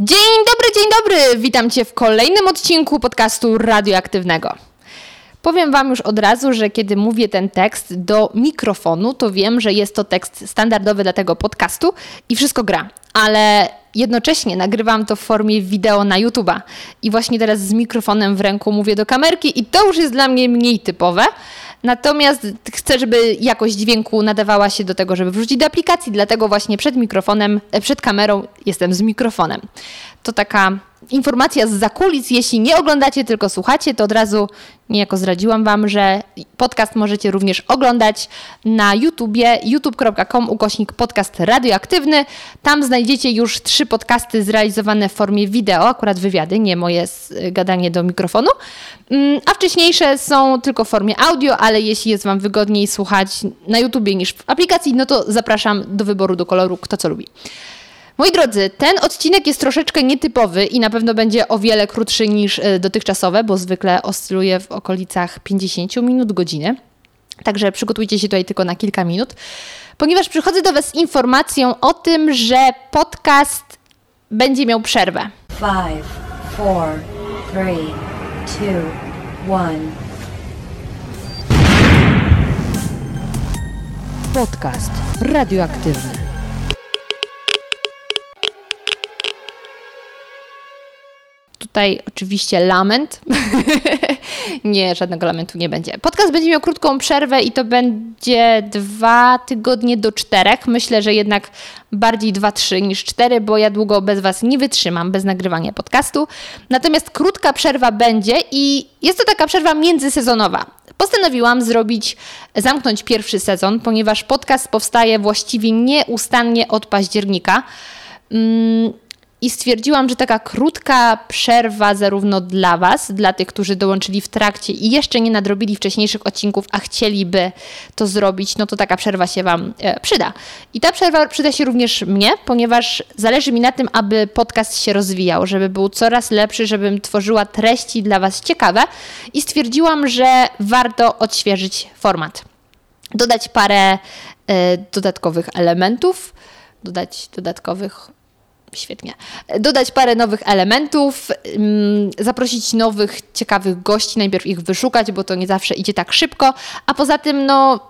Dzień dobry, dzień dobry! Witam Cię w kolejnym odcinku podcastu radioaktywnego. Powiem Wam już od razu, że kiedy mówię ten tekst do mikrofonu, to wiem, że jest to tekst standardowy dla tego podcastu i wszystko gra. Ale jednocześnie nagrywam to w formie wideo na YouTube'a. I właśnie teraz z mikrofonem w ręku mówię do kamerki i to już jest dla mnie mniej typowe. Natomiast chcę, żeby jakość dźwięku nadawała się do tego, żeby wrzucić do aplikacji, dlatego właśnie przed mikrofonem, e, przed kamerą jestem z mikrofonem. To taka informacja z zakulis. Jeśli nie oglądacie, tylko słuchacie, to od razu niejako zdradziłam Wam, że podcast możecie również oglądać na YouTubie youtube.com ukośnik podcast radioaktywny. Tam znajdziecie już trzy podcasty zrealizowane w formie wideo, akurat wywiady, nie moje gadanie do mikrofonu. Mm, a wcześniejsze są tylko w formie audio, ale jeśli jest Wam wygodniej słuchać na YouTubie niż w aplikacji, no to zapraszam do wyboru do koloru, kto co lubi. Moi drodzy, ten odcinek jest troszeczkę nietypowy i na pewno będzie o wiele krótszy niż e, dotychczasowe, bo zwykle oscyluje w okolicach 50 minut, godziny. Także przygotujcie się tutaj tylko na kilka minut, ponieważ przychodzę do Was z informacją o tym, że podcast będzie miał przerwę. 5, 4, 3, 2, 1. Podcast radioaktywny. Tutaj oczywiście lament. nie, żadnego lamentu nie będzie. Podcast będzie miał krótką przerwę i to będzie dwa tygodnie do czterech. Myślę, że jednak bardziej dwa, trzy niż cztery, bo ja długo bez Was nie wytrzymam, bez nagrywania podcastu. Natomiast krótka przerwa będzie i jest to taka przerwa międzysezonowa. Postanowiłam zrobić, zamknąć pierwszy sezon, ponieważ podcast powstaje właściwie nieustannie od października. Mm, i stwierdziłam, że taka krótka przerwa zarówno dla Was, dla tych, którzy dołączyli w trakcie i jeszcze nie nadrobili wcześniejszych odcinków, a chcieliby to zrobić, no to taka przerwa się Wam e, przyda. I ta przerwa przyda się również mnie, ponieważ zależy mi na tym, aby podcast się rozwijał, żeby był coraz lepszy, żebym tworzyła treści dla Was ciekawe i stwierdziłam, że warto odświeżyć format. Dodać parę e, dodatkowych elementów, dodać dodatkowych Świetnie. Dodać parę nowych elementów, mm, zaprosić nowych, ciekawych gości, najpierw ich wyszukać, bo to nie zawsze idzie tak szybko, a poza tym, no,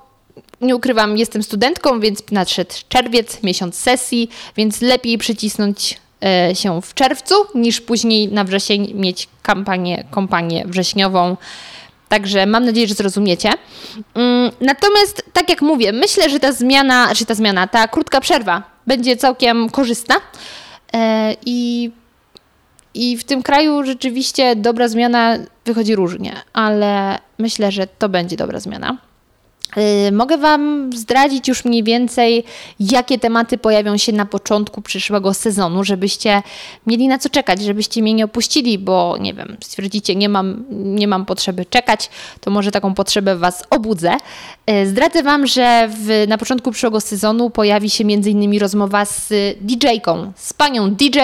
nie ukrywam, jestem studentką, więc nadszedł czerwiec, miesiąc sesji, więc lepiej przycisnąć e, się w czerwcu, niż później na wrzesień mieć kampanię, kampanię wrześniową. Także mam nadzieję, że zrozumiecie. Mm, natomiast, tak jak mówię, myślę, że ta zmiana, że ta zmiana, ta krótka przerwa będzie całkiem korzystna. E, I, I w tym kraju rzeczywiście dobra zmiana wychodzi różnie, ale myślę, że to będzie dobra zmiana. Y, mogę Wam zdradzić już mniej więcej, jakie tematy pojawią się na początku przyszłego sezonu, żebyście mieli na co czekać, żebyście mnie nie opuścili, bo nie wiem, stwierdzicie, nie mam, nie mam potrzeby czekać, to może taką potrzebę Was obudzę. Y, zdradzę Wam, że w, na początku przyszłego sezonu pojawi się m.in. rozmowa z DJ-ką, z panią DJ,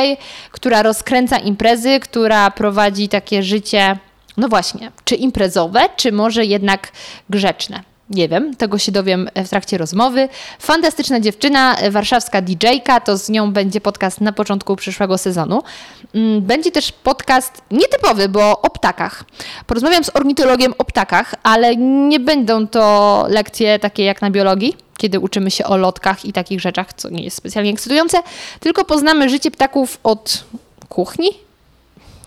która rozkręca imprezy, która prowadzi takie życie, no właśnie, czy imprezowe, czy może jednak grzeczne. Nie wiem, tego się dowiem w trakcie rozmowy. Fantastyczna dziewczyna, warszawska DJ-ka, to z nią będzie podcast na początku przyszłego sezonu. Mm, będzie też podcast nietypowy, bo o ptakach. Porozmawiam z ornitologiem o ptakach, ale nie będą to lekcje takie jak na biologii, kiedy uczymy się o lotkach i takich rzeczach, co nie jest specjalnie ekscytujące, tylko poznamy życie ptaków od kuchni.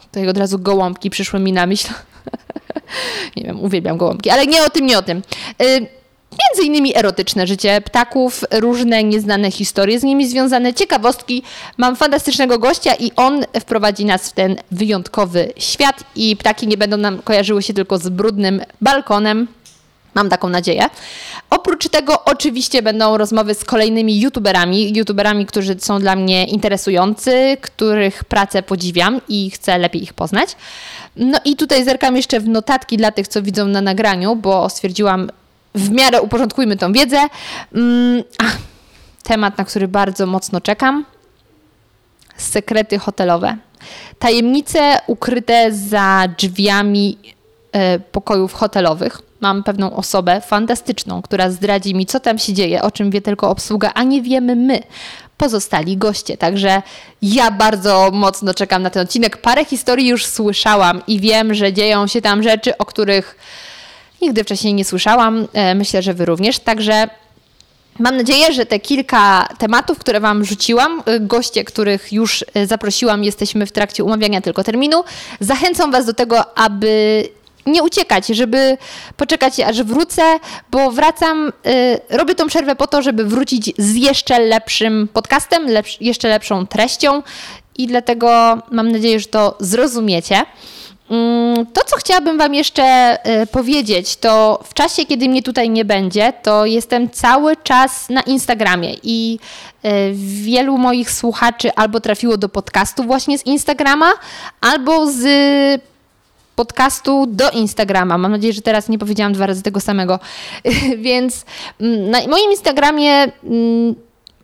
Tutaj od razu gołąbki przyszły mi na myśl. nie wiem, uwielbiam gołąbki, ale nie o tym, nie o tym. Y Między innymi erotyczne życie ptaków, różne nieznane historie z nimi związane, ciekawostki. Mam fantastycznego gościa i on wprowadzi nas w ten wyjątkowy świat i ptaki nie będą nam kojarzyły się tylko z brudnym balkonem. Mam taką nadzieję. Oprócz tego oczywiście będą rozmowy z kolejnymi youtuberami, youtuberami, którzy są dla mnie interesujący, których pracę podziwiam i chcę lepiej ich poznać. No i tutaj zerkam jeszcze w notatki dla tych, co widzą na nagraniu, bo stwierdziłam, w miarę uporządkujmy tą wiedzę. Mm, ach, temat, na który bardzo mocno czekam. Sekrety hotelowe. Tajemnice ukryte za drzwiami e, pokojów hotelowych. Mam pewną osobę fantastyczną, która zdradzi mi, co tam się dzieje, o czym wie tylko obsługa, a nie wiemy my, pozostali goście. Także ja bardzo mocno czekam na ten odcinek. Parę historii już słyszałam i wiem, że dzieją się tam rzeczy, o których nigdy wcześniej nie słyszałam. E, myślę, że Wy również. Także Mam nadzieję, że te kilka tematów, które Wam rzuciłam, e, goście, których już e, zaprosiłam, jesteśmy w trakcie umawiania tylko terminu, zachęcam Was do tego, aby nie uciekać, żeby poczekać aż wrócę, bo wracam, y, robię tą przerwę po to, żeby wrócić z jeszcze lepszym podcastem, lepsz, jeszcze lepszą treścią i dlatego mam nadzieję, że to zrozumiecie. Mm, to, co chciałabym Wam jeszcze y, powiedzieć, to w czasie, kiedy mnie tutaj nie będzie, to jestem cały czas na Instagramie i y, wielu moich słuchaczy albo trafiło do podcastu właśnie z Instagrama, albo z podcastu do Instagrama. Mam nadzieję, że teraz nie powiedziałam dwa razy tego samego. Więc mm, na moim Instagramie mm,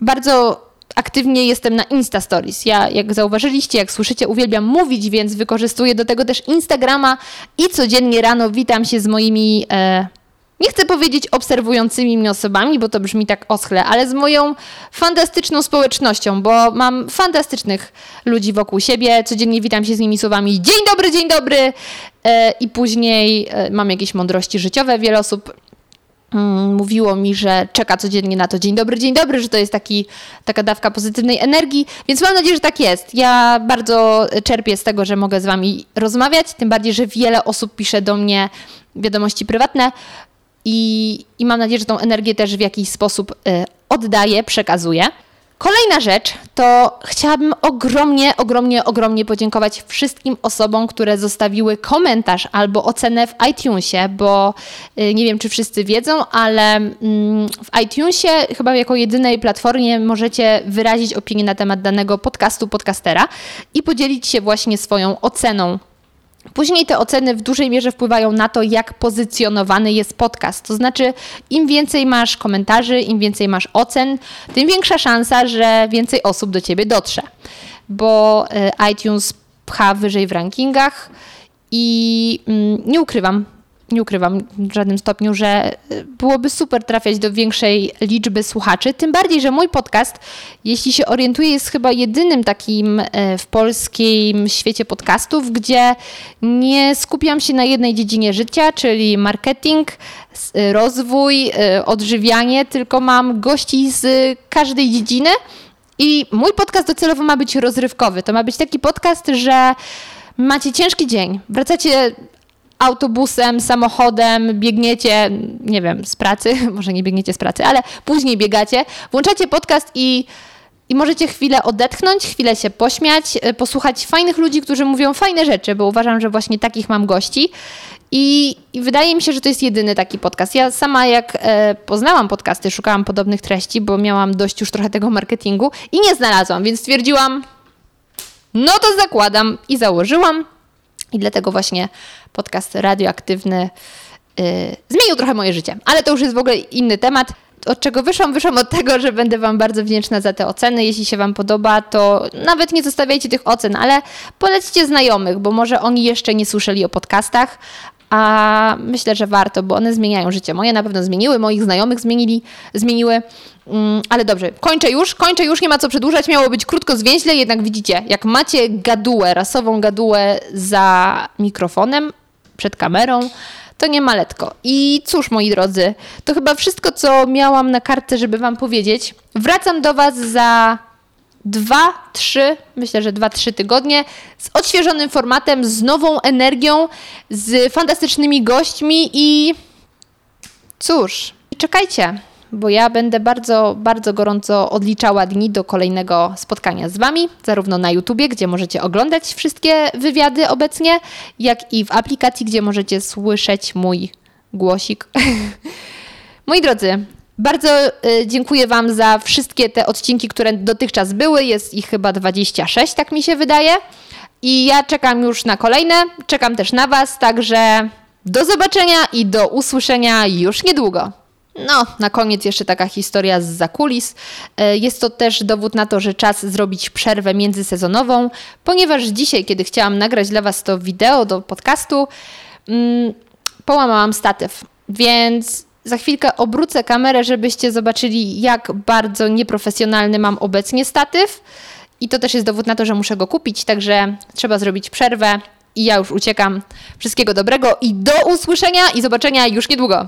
bardzo aktywnie jestem na Insta Stories. Ja, jak zauważyliście, jak słyszycie, uwielbiam mówić, więc wykorzystuję do tego też Instagrama i codziennie rano witam się z moimi. E, nie chcę powiedzieć obserwującymi mnie osobami, bo to brzmi tak oschle, ale z moją fantastyczną społecznością, bo mam fantastycznych ludzi wokół siebie. Codziennie witam się z nimi słowami dzień dobry, dzień dobry e, i później e, mam jakieś mądrości życiowe. Wiele osób mm, mówiło mi, że czeka codziennie na to dzień dobry, dzień dobry, że to jest taki, taka dawka pozytywnej energii, więc mam nadzieję, że tak jest. Ja bardzo czerpię z tego, że mogę z Wami rozmawiać, tym bardziej, że wiele osób pisze do mnie wiadomości prywatne, i, i mam nadzieję, że tą energię też w jakiś sposób y, oddaję, przekazuję. Kolejna rzecz to chciałabym ogromnie, ogromnie, ogromnie podziękować wszystkim osobom, które zostawiły komentarz albo ocenę w iTunesie, bo y, nie wiem, czy wszyscy wiedzą, ale mm, w iTunesie chyba jako jedynej platformie możecie wyrazić opinię na temat danego podcastu, podcastera i podzielić się właśnie swoją oceną Później te oceny w dużej mierze wpływają na to, jak pozycjonowany jest podcast. To znaczy, im więcej masz komentarzy, im więcej masz ocen, tym większa szansa, że więcej osób do ciebie dotrze. Bo e, iTunes pcha wyżej w rankingach i mm, nie ukrywam, nie ukrywam w żadnym stopniu, że y, byłoby super trafiać do większej liczby słuchaczy. Tym bardziej, że mój podcast, jeśli się orientuję, jest chyba jedynym takim y, w polskim świecie podcastów, gdzie nie skupiam się na jednej dziedzinie życia, czyli marketing, y, rozwój, odżywianie, tylko mam gości z każdej dziedziny. I mój podcast docelowo ma być rozrywkowy. To ma być taki podcast, że macie ciężki dzień, wracacie autobusem, samochodem, biegniecie, nie wiem, z pracy, może nie biegniecie z pracy, ale później biegacie, włączacie podcast i, i możecie chwilę odetchnąć, chwilę się pośmiać, e, posłuchać fajnych ludzi, którzy mówią fajne rzeczy, bo uważam, że właśnie takich mam gości. I, I, wydaje mi się, że to jest jedyny taki podcast. Ja sama, jak e, poznałam podcasty, szukałam podobnych treści, bo miałam dość już trochę tego marketingu i nie znalazłam, więc stwierdziłam, no to zakładam i założyłam. I dlatego właśnie podcast radioaktywny yy, zmienił trochę moje życie. Ale to już jest w ogóle inny temat. Od czego wyszłam? Wyszłam od tego, że będę Wam bardzo wdzięczna za te oceny. Jeśli się Wam podoba, to nawet nie zostawiajcie tych ocen, ale polećcie znajomych, bo może oni jeszcze nie słyszeli o podcastach, a myślę, że warto, bo one zmieniają życie. Moje na pewno zmieniły, moich znajomych zmienili, zmieniły. Mm, ale dobrze, kończę już, kończę już, nie ma co przedłużać. Miało być krótko, zwięźle, jednak widzicie, jak macie gadułę, rasową gadułę za mikrofonem, przed kamerą, to nie maletko. I cóż, moi drodzy, to chyba wszystko, co miałam na kartce, żeby Wam powiedzieć. Wracam do Was za dwa, trzy, myślę, że dwa, trzy tygodnie z odświeżonym formatem, z nową energią, z fantastycznymi gośćmi i cóż, czekajcie bo ja będę bardzo, bardzo gorąco odliczała dni do kolejnego spotkania z Wami, zarówno na YouTubie, gdzie możecie oglądać wszystkie wywiady obecnie, jak i w aplikacji, gdzie możecie słyszeć mój głosik. Moi drodzy, bardzo y, dziękuję Wam za wszystkie te odcinki, które dotychczas były. Jest ich chyba 26, tak mi się wydaje. I ja czekam już na kolejne, czekam też na Was, także do zobaczenia i do usłyszenia już niedługo. No, na koniec jeszcze taka historia z zakulis. E, jest to też dowód na to, że czas zrobić przerwę międzysezonową, ponieważ dzisiaj, kiedy chciałam nagrać dla Was to wideo do podcastu, mm, połamałam statyw. Więc za chwilkę obrócę kamerę, żebyście zobaczyli, jak bardzo nieprofesjonalny mam obecnie statyw. I to też jest dowód na to, że muszę go kupić, także trzeba zrobić przerwę. I ja już uciekam. Wszystkiego dobrego i do usłyszenia i zobaczenia już niedługo.